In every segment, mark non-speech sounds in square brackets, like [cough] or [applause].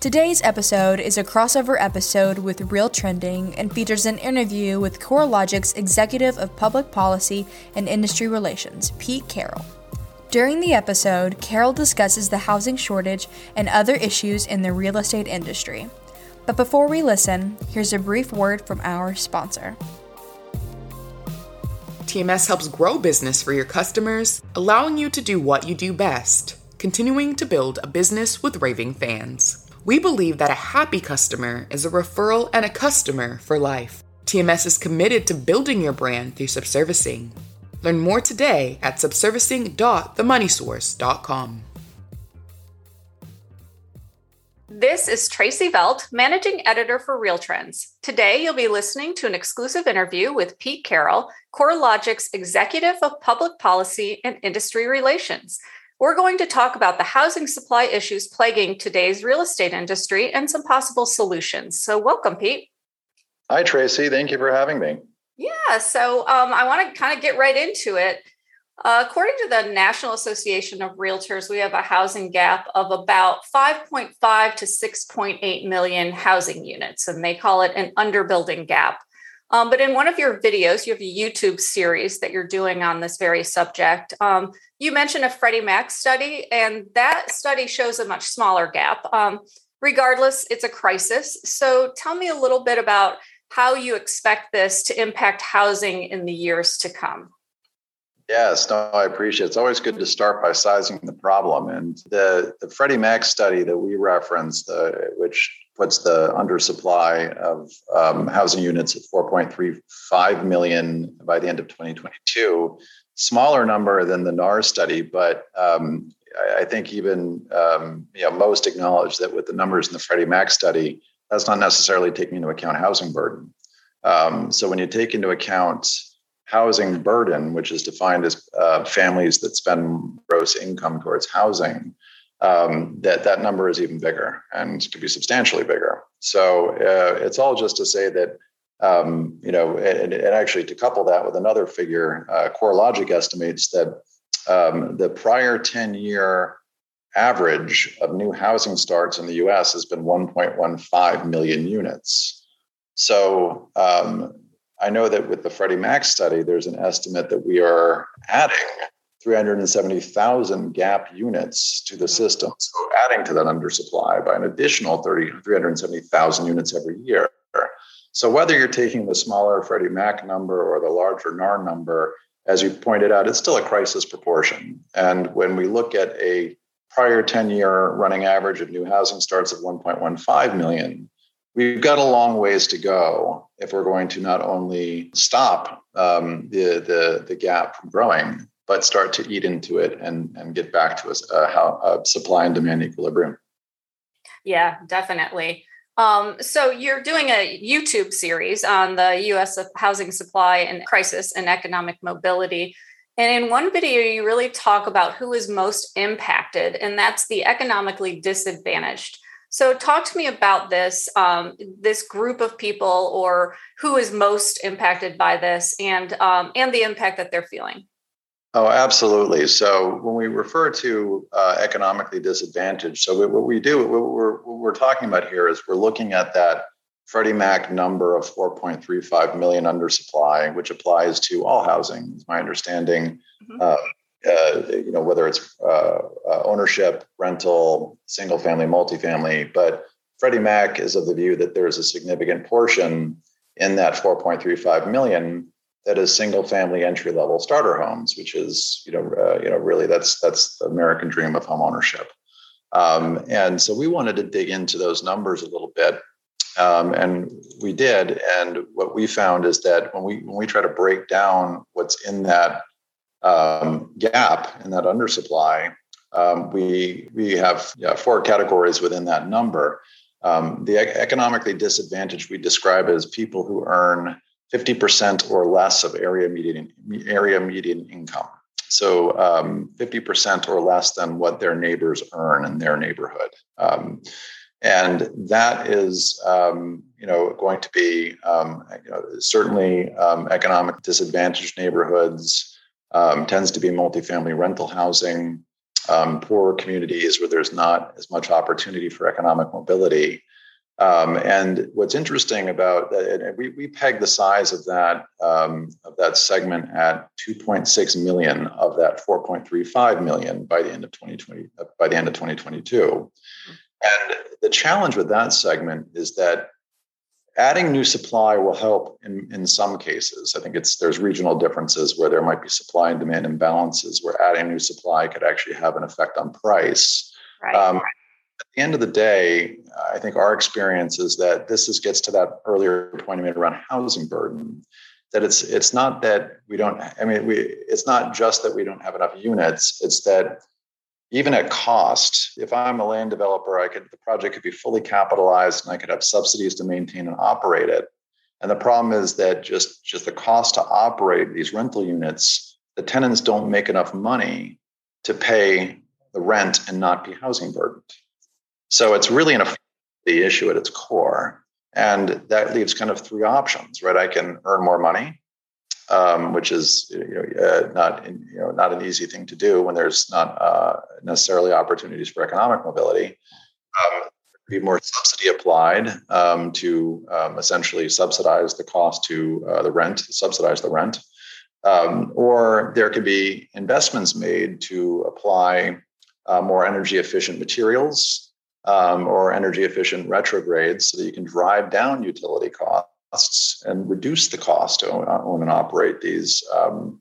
Today's episode is a crossover episode with RealTrending and features an interview with CoreLogic's Executive of Public Policy and Industry Relations, Pete Carroll. During the episode, Carroll discusses the housing shortage and other issues in the real estate industry. But before we listen, here's a brief word from our sponsor. TMS helps grow business for your customers, allowing you to do what you do best, continuing to build a business with raving fans. We believe that a happy customer is a referral and a customer for life. TMS is committed to building your brand through subservicing. Learn more today at subservicing.themoneysource.com. This is Tracey Velt, Managing Editor for RealTrends. Today, you'll be listening to an exclusive interview with Pete Carroll, CoreLogic's Executive of Public Policy and Industry Relations. We're going to talk about the housing supply issues plaguing today's real estate industry and some possible solutions. So, welcome, Pete. Hi, Tracey. Thank you for having me. Yeah, so um, I want to kind of get right into it. Uh, according to the National Association of Realtors, we have a housing gap of about 5.5 to 6.8 million housing units, and they call it an underbuilding gap. Um, but in one of your videos, you have a YouTube series that you're doing on this very subject. Um, you mentioned a Freddie Mac study, and that study shows a much smaller gap. Um, regardless, it's a crisis. So tell me a little bit about how you expect this to impact housing in the years to come. Yes, no, I appreciate it. It's always good to start by sizing the problem. And the, the Freddie Mac study that we referenced, uh, which puts the undersupply of um, housing units at 4.35 million by the end of 2022, smaller number than the NAR study, but um, I, I, think even um, you know most acknowledge that with the numbers in the Freddie Mac study, that's not necessarily taking into account housing burden. Um, so when you take into account housing burden, which is defined as uh, families that spend gross income towards housing, um, that that number is even bigger and could be substantially bigger. So uh, it's all just to say that um, you know, and, and, actually to couple that with another figure, uh, CoreLogic estimates that um, the prior 10 year average of new housing starts in the US has been 1.15 million units. So um, I know that with the Freddie Mac study, there's an estimate that we are adding 370,000 gap units to the mm-hmm. system. So adding to that undersupply by an additional 30, 370,000 units every year. So whether you're taking the smaller Freddie Mac number or the larger NAR number, as you pointed out, it's still a crisis proportion. And when we look at a prior 10 year running average of new housing starts of 1.15 million, we've got a long ways to go if we're going to not only stop um, the, the, the gap from growing, but start to eat into it and, and get back to a, a, a supply and demand equilibrium. Yeah, definitely. Um, so you're doing a YouTube series on the U.S. housing supply and crisis and economic mobility. And in one video, you really talk about who is most impacted, and that's the economically disadvantaged. So, talk to me about this um, this group of people, or who is most impacted by this, and um, and the impact that they're feeling. Oh, absolutely. So when we refer to uh, economically disadvantaged, so what we do, what we're, what we're talking about here is we're looking at that Freddie Mac number of 4.35 million undersupply, which applies to all housing, is my understanding. Mm-hmm. Uh, uh, you know, whether it's uh, uh, ownership, rental, single family, multifamily, but Freddie Mac is of the view that there's a significant portion in that 4.35 million that is single family entry level starter homes, which is you know uh, you know really that's that's the American dream of home ownership. Um, and so we wanted to dig into those numbers a little bit, um, and we did. And what we found is that when we when we try to break down what's in that um, gap in that undersupply, um, we we have yeah, four categories within that number. Um, the economically disadvantaged we describe as people who earn 50% or less of area median area median income. So um, 50% or less than what their neighbors earn in their neighborhood. Um, and that is, um, you know, going to be um, you know, certainly um, economic disadvantaged neighborhoods. Um, tends to be multifamily rental housing, poorer communities where there's not as much opportunity for economic mobility. Um, and what's interesting about that, we, we peg the size of that um, of that segment at 2.6 million of that 4.35 million by the end of 2020 uh, by the end of 2022. And the challenge with that segment is that adding new supply will help in, in some cases. I think it's there's regional differences where there might be supply and demand imbalances where adding new supply could actually have an effect on price. Right. Um, at the end of the day, I think our experience is that this is gets to that earlier point I made around housing burden. That it's it's not that we don't. I mean, we it's not just that we don't have enough units. It's that even at cost, if I'm a land developer, I could the project could be fully capitalized and I could have subsidies to maintain and operate it. And the problem is that just just the cost to operate these rental units, the tenants don't make enough money to pay the rent and not be housing burdened. So it's really an the issue at its core. And that leaves kind of three options, right? I can earn more money, um, which is you know, uh, not in, you know not an easy thing to do when there's not uh, necessarily opportunities for economic mobility. Um, be more subsidy applied um, to um, essentially subsidize the cost to uh, the rent, subsidize the rent, um, or there could be investments made to apply uh, more energy efficient materials um, or energy efficient retrogrades so that you can drive down utility costs and reduce the cost to own, and operate these um,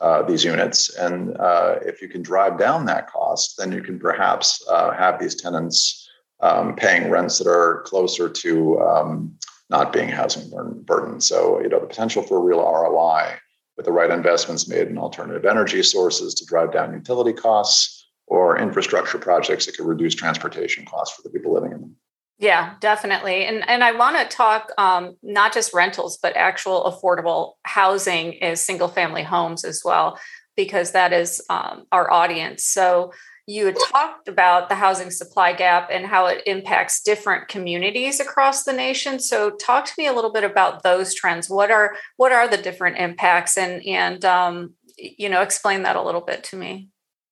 uh, these units. And uh, if you can drive down that cost, then you can perhaps uh, have these tenants um, paying rents that are closer to um, not being housing burden. So you know the potential for real ROI with the right investments made in alternative energy sources to drive down utility costs or infrastructure projects that could reduce transportation costs for the people living in them. Yeah, definitely. And and I want to talk um, not just rentals, but actual affordable housing is single family homes as well, because that is um, our audience. So you had talked about the housing supply gap and how it impacts different communities across the nation. So talk to me a little bit about those trends. What are what are the different impacts and and um, you know explain that a little bit to me.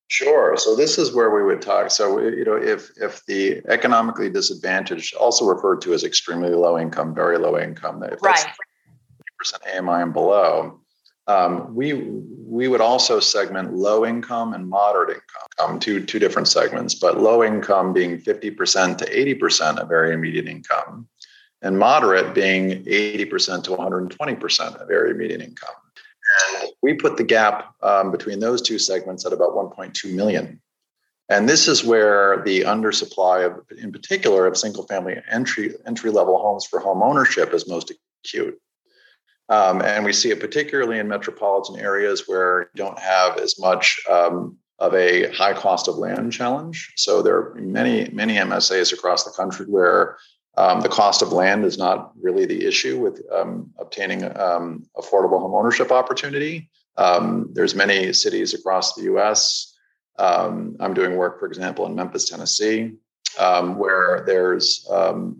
Sure. So this is where we would talk. So you know, if if the economically disadvantaged, also referred to as extremely low income, very low income, if right. percent AMI and below, um, we we would also segment low income and moderate income, um, two two different segments. But low income being fifty percent to eighty percent of area median income, and moderate being eighty percent to one hundred twenty percent of area median income. And we put the gap um, between those two segments at about 1.2 million. And this is where the undersupply of, in particular, of single-family entry entry-level homes for home ownership is most acute. Um, and we see it particularly in metropolitan areas where you don't have as much um, of a high cost of land challenge. So there are many, many MSAs across the country where um, the cost of land is not really the issue with um, obtaining um, affordable home ownership opportunity. Um, there's many cities across the U.S. Um, I'm doing work, for example, in Memphis, Tennessee, um, where there's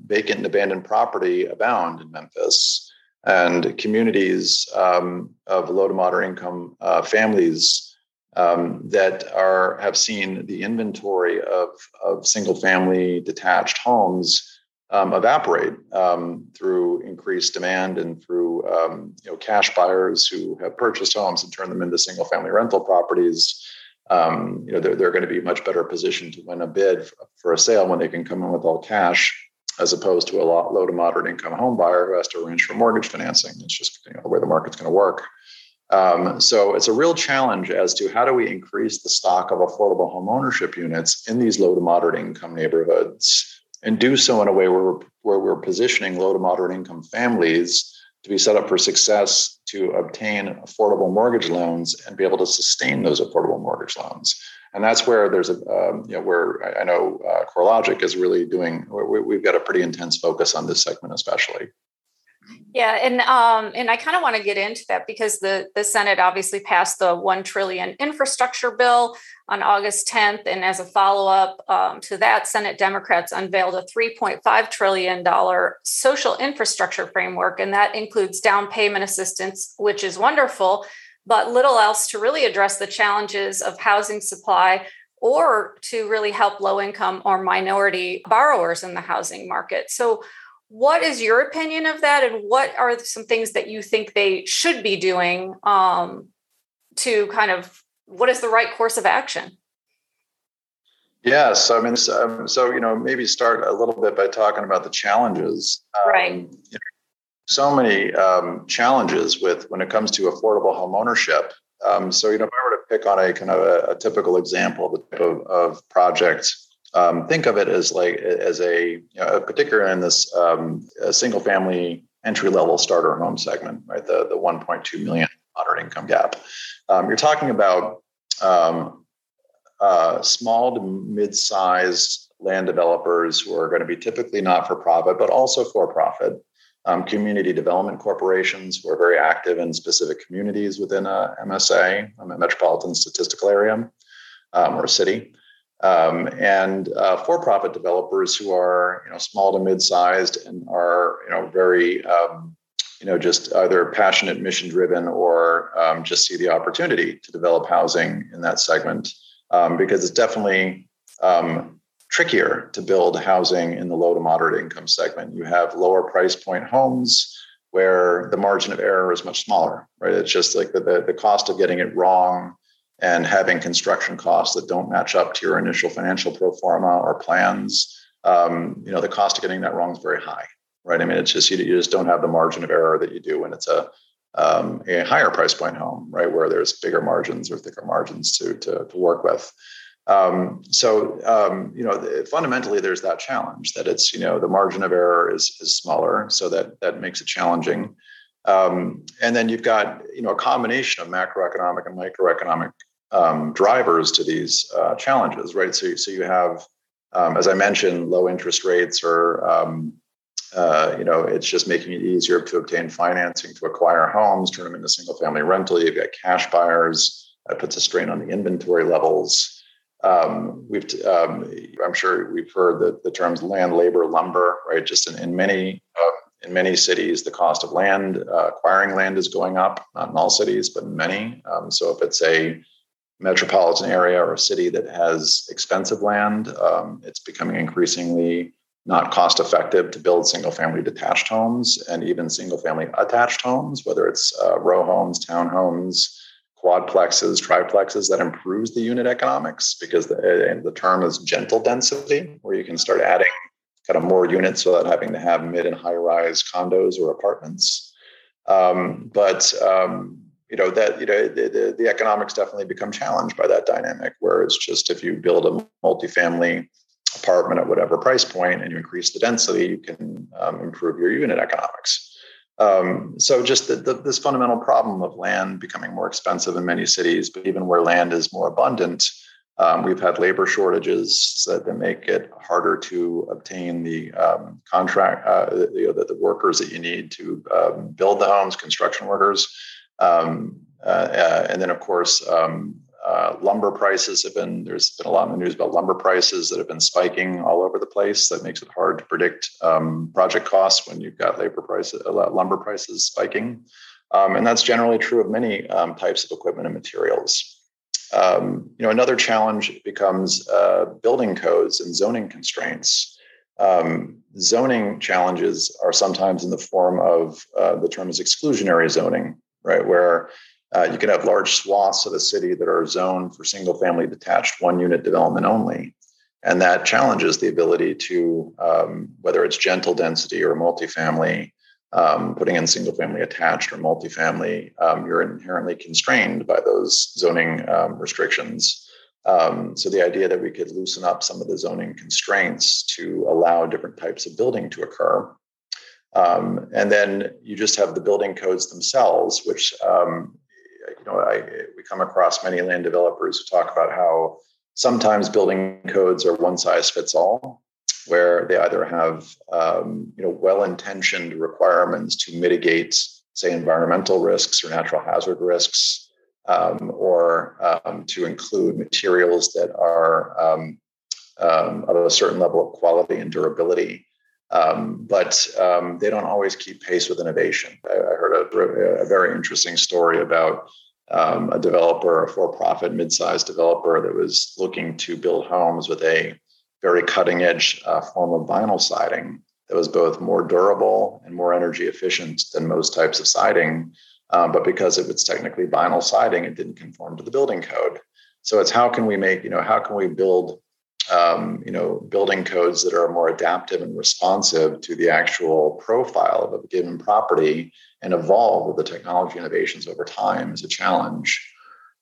vacant and abandoned property abound in Memphis, and communities of low to moderate income uh, families um, that are have seen the inventory of, of single family detached homes um, evaporate um, through increased demand and through um, you know cash buyers who have purchased homes and turned them into single family rental properties. Um, you know they're, they're going to be much better positioned to win a bid for a sale when they can come in with all cash, as opposed to a lot low to moderate income home buyer who has to arrange for mortgage financing. It's just you know, the way the market's going to work. Um, so it's a real challenge as to how do we increase the stock of affordable home ownership units in these low to moderate income neighborhoods and do so in a way where we're, where we're positioning low to moderate income families to be set up for success to obtain affordable mortgage loans and be able to sustain those affordable mortgage loans. And that's where there's a, um, you know, where I know uh, CoreLogic is really doing, we, we've got a pretty intense focus on this segment, especially. Yeah, and um, and I kind of want to get into that because the the Senate obviously passed the one trillion infrastructure bill on August 10th, and as a follow up um, to that, Senate Democrats unveiled a 3.5 trillion dollar social infrastructure framework, and that includes down payment assistance, which is wonderful, but little else to really address the challenges of housing supply or to really help low income or minority borrowers in the housing market. So what is your opinion of that? And what are some things that you think they should be doing um, to kind of what is the right course of action? Yes i mean um, so you know maybe start a little bit by talking about the challenges um, right. you know, so many um, challenges with when it comes to affordable home ownership um, so you know if i were to pick on a kind of a, a typical example of the type of, of project um, think of it as like as a, you know, in this um, single family entry level starter home segment, right? The the 1.2 million moderate income gap. Um, you're talking about um, uh, small to mid sized land developers who are going to be typically not for profit, but also for profit. Um, community development corporations who are very active in specific communities within a MSA, a metropolitan statistical area um, or city um, and uh, for-profit developers who are you know small to mid-sized and are you know very um, you know just either passionate mission driven or um, just see the opportunity to develop housing in that segment um, because it's definitely um, trickier to build housing in the low to moderate income segment. You have lower price point homes where the margin of error is much smaller right? It's just like the, the, the cost of getting it wrong and having construction costs that don't match up to your initial financial pro forma or plans, um, you know, the cost of getting that wrong is very high, right? I mean, it's just you, you just don't have the margin of error that you do when it's a um, a higher price point home, right, where there's bigger margins or thicker margins to to, to work with. Um, so um, you know, fundamentally, there's that challenge that it's you know the margin of error is is smaller, so that that makes it challenging. Um, and then you've got you know a combination of macroeconomic and microeconomic um, drivers to these uh, challenges, right? So, so you have, um, as I mentioned, low interest rates, or um, uh, you know, it's just making it easier to obtain financing to acquire homes, turn them into single-family rental. You've got cash buyers. That puts a strain on the inventory levels. Um, we've, um, I'm sure we've heard the, the terms land, labor, lumber, right? Just in, in many in many cities, the cost of land, uh, acquiring land is going up, not in all cities, but in many. Um, so if it's a metropolitan area or a city that has expensive land, um, it's becoming increasingly not cost effective to build single family detached homes and even single family attached homes, whether it's uh, row homes, townhomes, quadplexes, triplexes, that improves the unit economics because the, the term is gentle density, where you can start adding kind of more units without having to have mid and high rise condos or apartments. Um, but um, you know that you know the, the, the, economics definitely become challenged by that dynamic where it's just if you build a multifamily apartment at whatever price point and you increase the density you can um, improve your unit economics um, so just the, the, this fundamental problem of land becoming more expensive in many cities but even where land is more abundant um, we've had labor shortages that, that, make it harder to obtain the um, contract uh, the, the, the, workers that you need to um, build the homes construction workers um, uh, uh, and then, of course, um, uh, lumber prices have been there's been a lot in the news about lumber prices that have been spiking all over the place. That makes it hard to predict um, project costs when you've got labor prices, lumber prices spiking, um, and that's generally true of many um, types of equipment and materials. Um, you know, another challenge becomes uh, building codes and zoning constraints. Um, zoning challenges are sometimes in the form of uh, the term is exclusionary zoning, right? Where uh, you can have large swaths of the city that are zoned for single family detached one unit development only. And that challenges the ability to, um, whether it's gentle density or multifamily, um, putting in single family attached or multifamily, um, you're inherently constrained by those zoning um, restrictions. Um, so the idea that we could loosen up some of the zoning constraints to allow different types of building to occur um, and then you just have the building codes themselves, which um, you know I, we come across many land developers who talk about how sometimes building codes are one size fits all, where they either have um, you know well-intentioned requirements to mitigate, say, environmental risks or natural hazard risks, um, or um, to include materials that are um, um, of a certain level of quality and durability. Um, but they don't always keep pace with innovation. I, I heard a, a, very interesting story about a developer, a for-profit mid-sized developer that was looking to build homes with a very cutting edge uh, form of vinyl siding that was both more durable and more energy efficient than most types of siding. Um, but because it was technically vinyl siding, it didn't conform to the building code. So it's how can we make, you know, how can we build, um, you know, building codes that are more adaptive and responsive to the actual profile of a given property and evolve with the technology innovations over time is a challenge.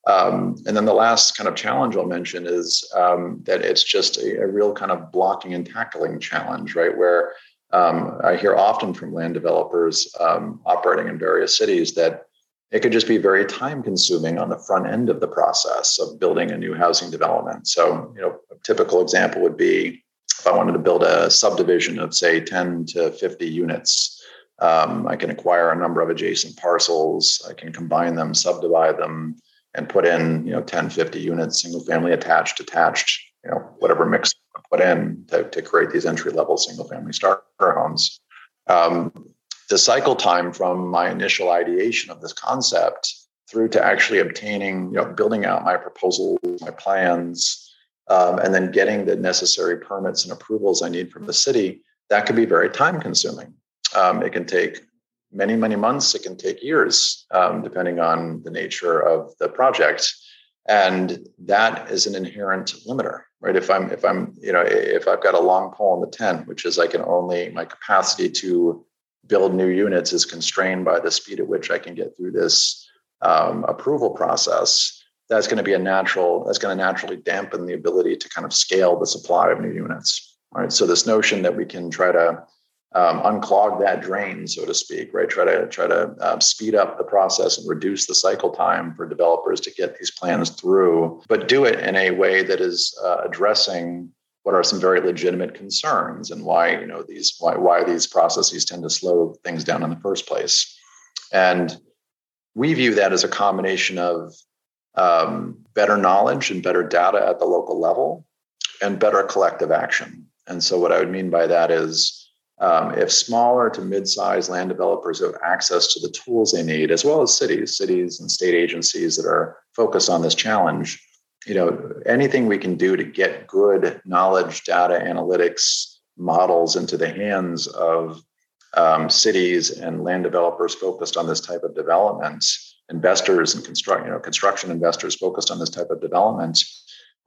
Um, and then the last kind of challenge I'll mention is um, that it's just a, a, real kind of blocking and tackling challenge, right? Where um, I hear often from land developers um, operating in various cities that it could just be very time consuming on the front end of the process of building a new housing development. So, you know, a typical example would be if I wanted to build a subdivision of, say, 10 to 50 units. Um, I can acquire a number of adjacent parcels. I can combine them, subdivide them, and put in, you know, 10, 50 units, single family attached, attached, you know, whatever mix put in to, to create these entry level single family starter homes. Um, the cycle time from my initial ideation of this concept through to actually obtaining, you know, building out my proposals, my plans, um, and then getting the necessary permits and approvals I need from the city, that can be very time consuming. Um, it can take many, many months. It can take years, um, depending on the nature of the project. And that is an inherent limiter, right? If I'm, if I'm, you know, if I've got a long pole in the tent, which is I can only, my capacity to build new units is constrained by the speed at which I can get through this um, approval process. That's going to be a natural, that's going to naturally dampen the ability to kind of scale the supply of new units, right? So this notion that we can try to um, unclog that drain, so to speak, right? Try to try to uh, speed up the process and reduce the cycle time for developers to get these plans through, but do it in a way that is uh, addressing what are some very legitimate concerns and why you know these why why these processes tend to slow things down in the first place. And we view that as a combination of um, better knowledge and better data at the local level and better collective action. And so, what I would mean by that is um, if smaller to mid-sized land developers have access to the tools they need, as well as cities, cities and state agencies that are focused on this challenge, you know, anything we can do to get good knowledge, data, analytics models into the hands of um, cities and land developers focused on this type of development, investors and construct, you know, construction investors focused on this type of development,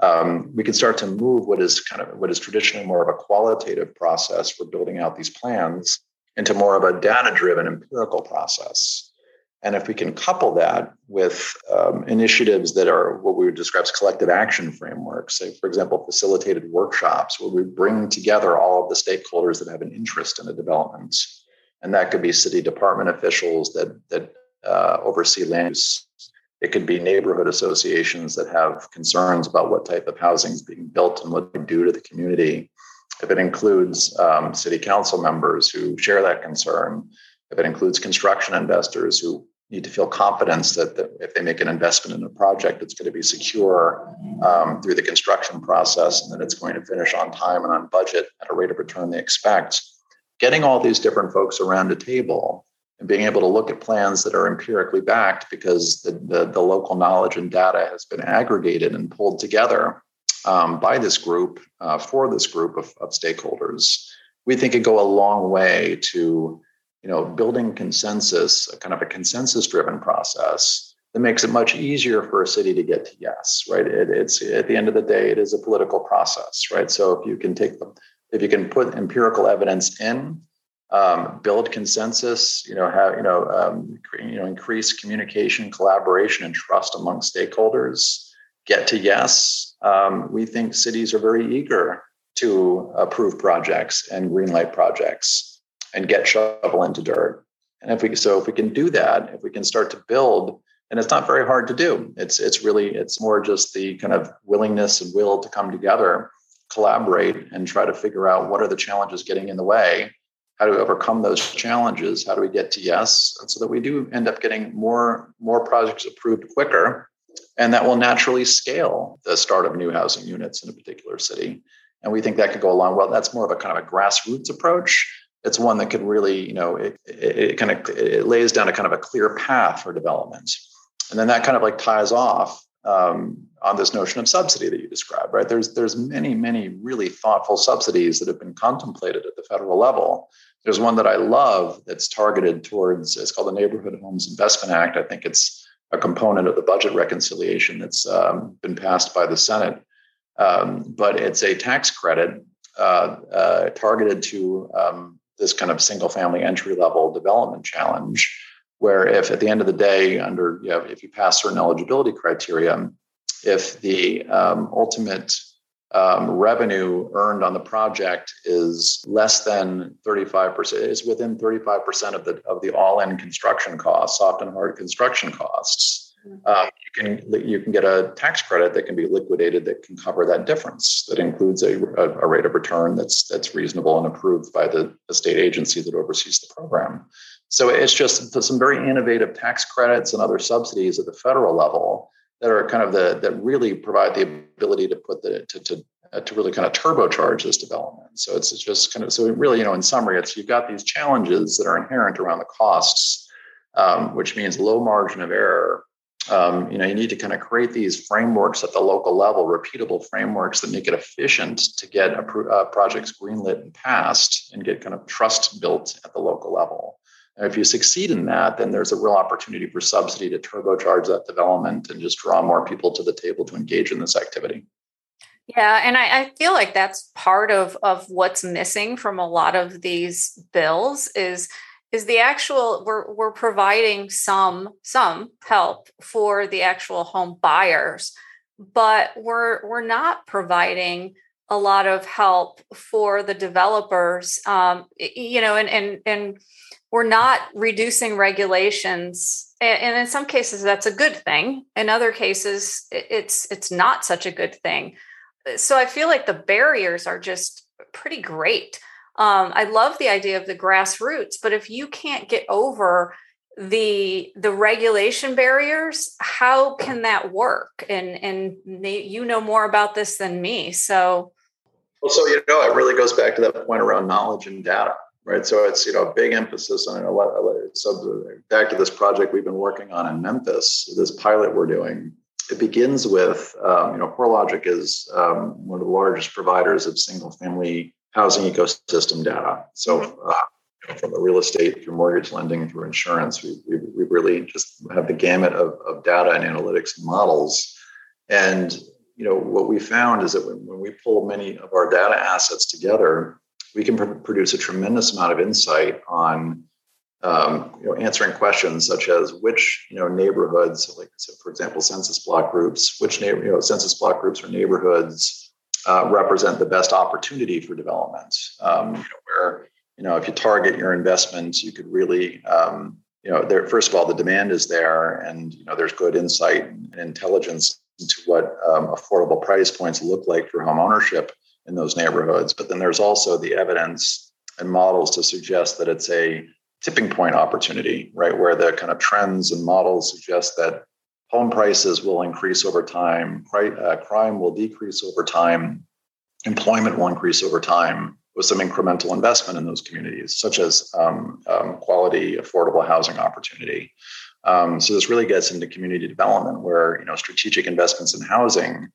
um, we can start to move what is kind of what is traditionally more of a qualitative process for building out these plans into more of a data driven empirical process. And if we can couple that with um, initiatives that are what we would describe as collective action frameworks, say, for example, facilitated workshops where we bring together all of the stakeholders that have an interest in the development. And that could be city department officials that, that uh, oversee land use it could be neighborhood associations that have concerns about what type of housing is being built and what they do to the community. If it includes um, city council members who share that concern, if it includes construction investors who need to feel confidence that, that if they make an investment in a project, it's going to be secure um, through the construction process and that it's going to finish on time and on budget at a rate of return they expect. Getting all these different folks around a table and being able to look at plans that are empirically backed because the, the, the local knowledge and data has been aggregated and pulled together um, by this group uh, for this group of, of stakeholders we think it go a long way to you know building consensus a kind of a consensus driven process that makes it much easier for a city to get to yes right? It, it's at the end of the day it is a political process right? So if you can take them if you can put empirical evidence in um, build consensus, you know, have, you know, um, you know, increase communication, collaboration, and trust among stakeholders. Get to yes. Um, we think cities are very eager to approve projects and greenlight projects and get shovel into dirt. And if we so if we can do that, if we can start to build, and it's not very hard to do. It's it's really it's more just the kind of willingness and will to come together collaborate and try to figure out what are the challenges getting in the way how do we overcome those challenges? How do we get to yes? And so that we do end up getting more more projects approved quicker and that will naturally scale the start of new housing units in a particular city. And we think that could go along well. That's more of a kind of a grassroots approach. It's one that could really you know it, it, it kind of it lays down a kind of a clear path for development. And then that kind of like ties off um, on this notion of subsidy that you described, right? There's there's many many really thoughtful subsidies that have been contemplated at the federal level. There's one that I love that's targeted towards it's called the Neighborhood Homes Investment Act. I think it's a component of the budget reconciliation that's um, been passed by the Senate, um, but it's a tax credit uh, uh, targeted to um, this kind of single family entry level development challenge where if at the end of the day under you know, if you pass certain eligibility criteria if the um, ultimate um, revenue earned on the project is less than 35% is within 35% of the of the all-in construction costs soft and hard construction costs mm-hmm. um, you can you can get a tax credit that can be liquidated that can cover that difference that includes a, a, a rate of return that's that's reasonable and approved by the, the state agency that oversees the program so it's just some very innovative tax credits and other subsidies at the federal level that are kind of the that really provide the ability to put the to to, uh, to really kind of turbocharge this development. So it's, just kind of so really you know in summary, it's you've got these challenges that are inherent around the costs, um, which means low margin of error. Um, you know, you need to kind of create these frameworks at the local level, repeatable frameworks that make it efficient to get a, uh, projects greenlit and passed, and get kind of trust built at the local level. If you succeed in that, then there's a real opportunity for subsidy to turbocharge that development and just draw more people to the table to engage in this activity. Yeah, and I, I, feel like that's part of of what's missing from a lot of these bills is is the actual we're we're providing some some help for the actual home buyers, but we're we're not providing a lot of help for the developers. Um, you know, and and and we're not reducing regulations and in some cases that's a good thing. In other cases it's it's not such a good thing. So i feel like the barriers are just pretty great. Um, i love the idea of the grassroots but if you can't get over the the regulation barriers how can that work? And and they, you know more about this than me so. Well so you know it really goes back to that point around knowledge and data right? So it's you know a big emphasis on a lot. So back to this project we've been working on in Memphis, this pilot we're doing. It begins with um, you know CoreLogic is um, one of the largest providers of single family housing ecosystem data. So. Mm-hmm. Uh, from the real estate through mortgage lending through insurance, we, we, we really just have the gamut of, of data and analytics and models. And you know what we found is that when, when we pull many of our data assets together, we can pr- produce a tremendous amount of insight on um, you know, answering questions such as which you know neighborhoods, like so for example, census block groups, which you know census block groups or neighborhoods uh, represent the best opportunity for development. Um, you know, where you know if you target your investments, you could really um, you know there. First of all, the demand is there, and you know there's good insight and intelligence into what um, affordable price points look like for home ownership in those neighborhoods. But then there's also the evidence and models to suggest that it's a tipping point opportunity, right? Where the kind of trends and models suggest that home prices will increase over time, uh, crime will decrease over time, employment will increase over time with some incremental investment in those communities, such as um, um, quality, affordable housing opportunity. Um, so this really gets into community development, where you know strategic investments in housing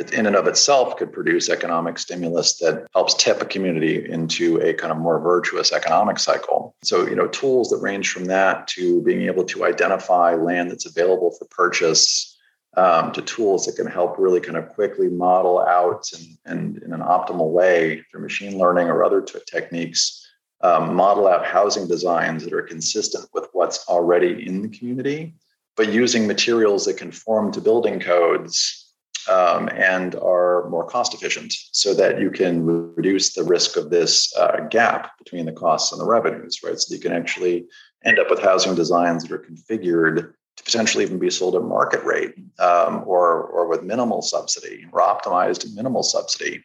in and of itself could produce economic stimulus that helps tip a community into a kind of more virtuous economic cycle. So, you know, tools that range from that to being able to identify land that's available for purchase, um, to tools that can help really kind of quickly model out and, and in an optimal way through machine learning or other t- techniques, um, model out housing designs that are consistent with what's already in the community, but using materials that conform to building codes um, and are more cost efficient so that you can reduce the risk of this uh, gap between the costs and the revenues, right? So you can actually end up with housing designs that are configured to potentially even be sold at market rate um, or, or with minimal subsidy or optimized minimal subsidy.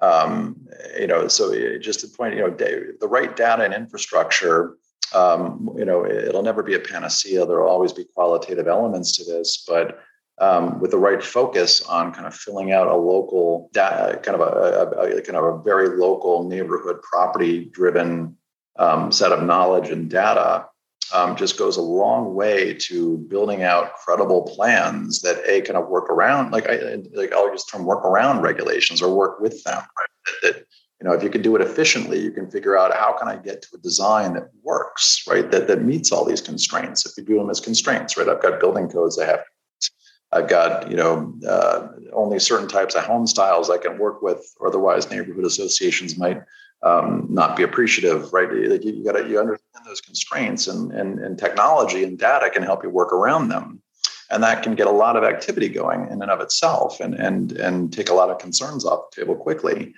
Um, you know, so just to point, you know, the right data and infrastructure. Um, you know, it'll never be a panacea. There will always be qualitative elements to this, but um, with the right focus on kind of filling out a local kind of a, a, a kind of a very local neighborhood property driven um, set of knowledge and data um, just goes a long way to building out credible plans that a kind of work around like I like I'll use the term work around regulations or work with them. Right? That, that, you know if you can do it efficiently, you can figure out how can I get to a design that works, right? That that meets all these constraints. If you do them as constraints, right? I've got building codes I have. I've got you know uh, only certain types of home styles I can work with, or otherwise neighborhood associations might um, not be appreciative, right? Like you, you got to you understand those constraints, and, and and technology and data can help you work around them, and that can get a lot of activity going in and of itself, and and and take a lot of concerns off the table quickly.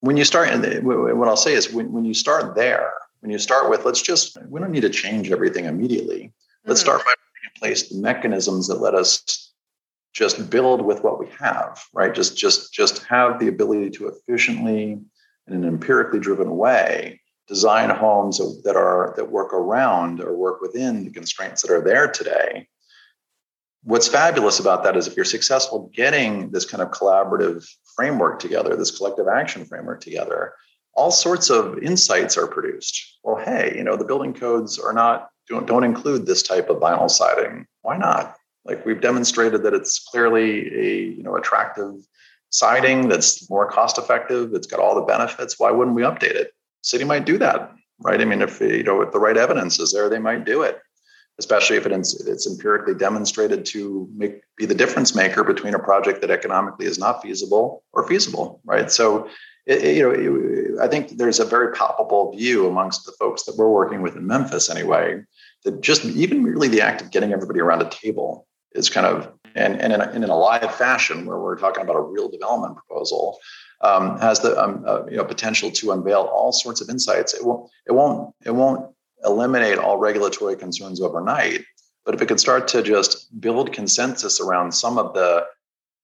When you start, and what I'll say is when, when you start there, when you start with let's just we don't need to change everything immediately. Let's mm-hmm. start by place the mechanisms that let us just build with what we have, right? Just just just have the ability to efficiently in an empirically driven way design homes that are that work around or work within the constraints that are there today what's fabulous about that is if you're successful getting this kind of collaborative framework together this collective action framework together all sorts of insights are produced well hey you know the building codes are not don't, don't include this type of vinyl siding why not like we've demonstrated that it's clearly a you know attractive siding that's more cost effective. It's got all the benefits. Why wouldn't we update it? City might do that, right? I mean, if you know if the right evidence is there, they might do it. Especially if it's, it's empirically demonstrated to make be the difference maker between a project that economically is not feasible or feasible, right? So, it, you know, I think there's a very palpable view amongst the folks that we're working with in Memphis, anyway, that just even merely the act of getting everybody around a table is kind of and, and in, a, in a live fashion where we're talking about a real development proposal um, has the um, uh, you know potential to unveil all sorts of insights. It won't it won't it won't eliminate all regulatory concerns overnight, but if it could start to just build consensus around some of the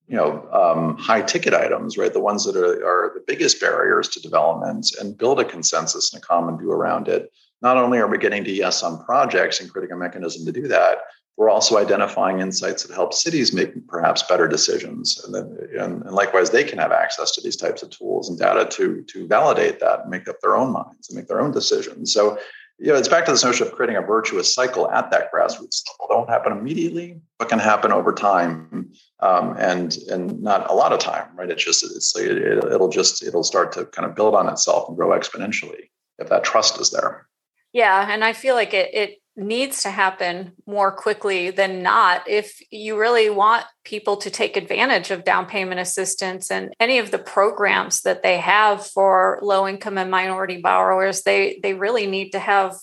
you know um, high ticket items, right, the ones that are, are the biggest barriers to development, and build a consensus and a common view around it. Not only are we getting to yes on projects and creating a mechanism to do that, we're also identifying insights that help cities make perhaps better decisions. And, then, and, and, likewise, they can have access to these types of tools and data to, to validate that and make up their own minds and make their own decisions. So, you know, it's back to this notion of creating a virtuous cycle at that grassroots level. Don't happen immediately, but can happen over time, um, and and not a lot of time, right? It's just it's it, it'll just it'll start to kind of build on itself and grow exponentially if that trust is there. Yeah, and I feel like it it needs to happen more quickly than not if you really want people to take advantage of down payment assistance and any of the programs that they have for low income and minority borrowers they they really need to have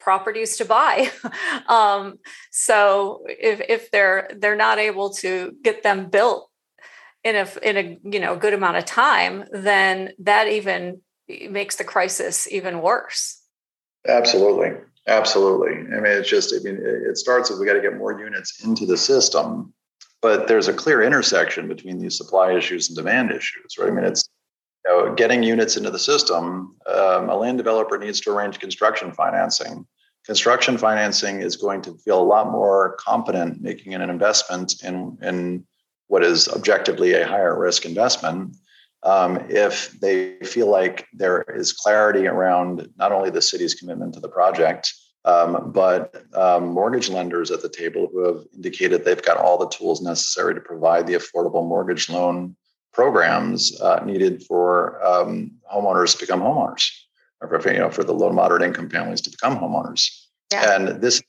properties to buy. [laughs] Um, so if if they're they're not able to get them built in a in a you know good amount of time then that even makes the crisis even worse absolutely Absolutely. I mean, it's just, I mean, it starts with we got to get more units into the system, but there's a clear intersection between these supply issues and demand issues, right? I mean, it's you know, getting units into the system. Um, a land developer needs to arrange construction financing. Construction financing is going to feel a lot more confident making an investment in, in what is objectively a higher risk investment um, if they feel like there is clarity around not only the city's commitment to the project, um, but um, mortgage lenders at the table who have indicated they've got all the tools necessary to provide the affordable mortgage loan programs uh, needed for um, homeowners to become homeowners, or for, you know, for the low moderate income families to become homeowners. Yeah. And this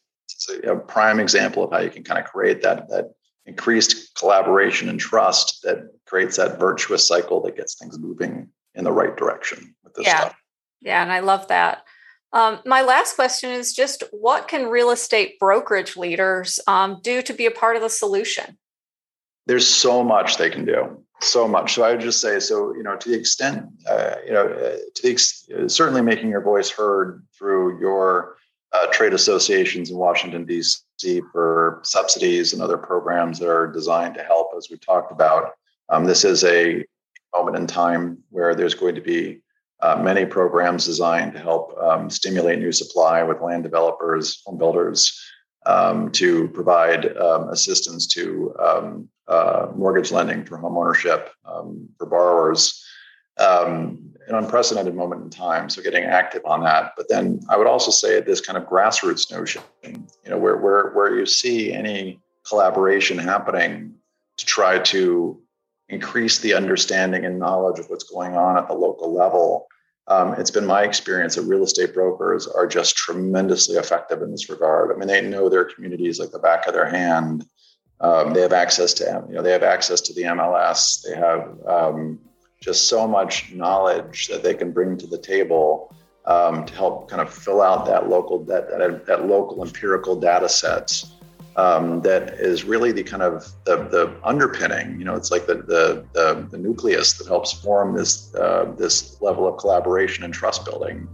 is a prime example of how you can kind of create that that increased collaboration and trust that creates that virtuous cycle that gets things moving in the right direction with this yeah. stuff. Yeah, and I love that. Um, my last question is just what can real estate brokerage leaders um, do to be a part of the solution? There's so much they can do, so much. So I would just say, so you know, to the extent, uh, you know, uh, to the ex- certainly making your voice heard through your uh, trade associations in Washington D.C. for subsidies and other programs that are designed to help, as we talked about. Um, this is a moment in time where there's going to be uh, many programs designed to help um, stimulate new supply with land developers, home builders, um, to provide um, assistance to um, uh, mortgage lending for home ownership um, for borrowers. An unprecedented moment in time, so getting active on that. But then I would also say this kind of grassroots notion, you know, where where where you see any collaboration happening to try to increase the understanding and knowledge of what's going on at the local level. Um, it's been my experience that real estate brokers are just tremendously effective in this regard. I mean, they know their communities like the back of their hand. Um, they have access to, you know, they have access to the MLS. They have um, just so much knowledge that they can bring to the table um, to help kind of fill out that local that, that, that local empirical data sets um, that is really the kind of the, the underpinning. You know, it's like the, the the, the nucleus that helps form this uh, this level of collaboration and trust building.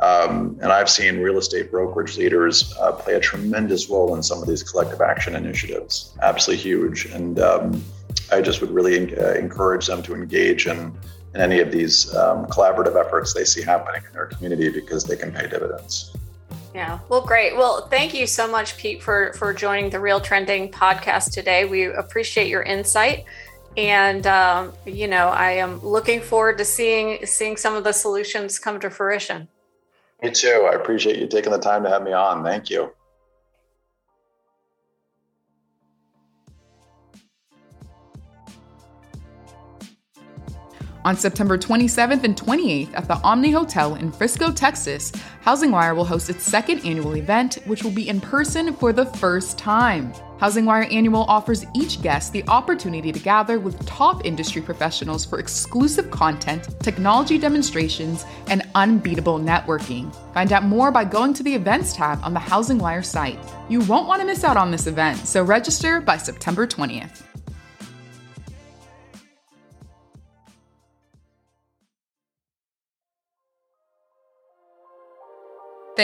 Um, and I've seen real estate brokerage leaders uh, play a tremendous role in some of these collective action initiatives. Absolutely huge, and um, I just would really uh, encourage them to engage in in any of these um, collaborative efforts they see happening in their community because they can pay dividends. Yeah. Well, great. Well, thank you so much, Pete, for for joining the RealTrending podcast today. We appreciate your insight, and um, you know, I am looking forward to seeing seeing some of the solutions come to fruition. Me too. I appreciate you taking the time to have me on. Thank you. On September 27th and 28th at the Omni Hotel in Frisco, Texas, HousingWire will host its second annual event, which will be in person for the first time. HousingWire Annual offers each guest the opportunity to gather with top industry professionals for exclusive content, technology demonstrations, and unbeatable networking. Find out more by going to the Events tab on the HousingWire site. You won't want to miss out on this event, so register by September 20th.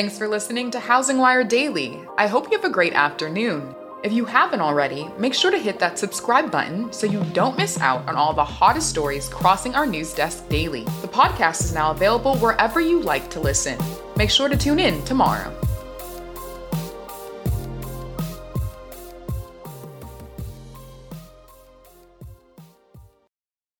Thanks for listening to HousingWire Daily. I hope you have a great afternoon. If you haven't already, make sure to hit that subscribe button so you don't miss out on all the hottest stories crossing our news desk daily. The podcast is now available wherever you like to listen. Make sure to tune in tomorrow.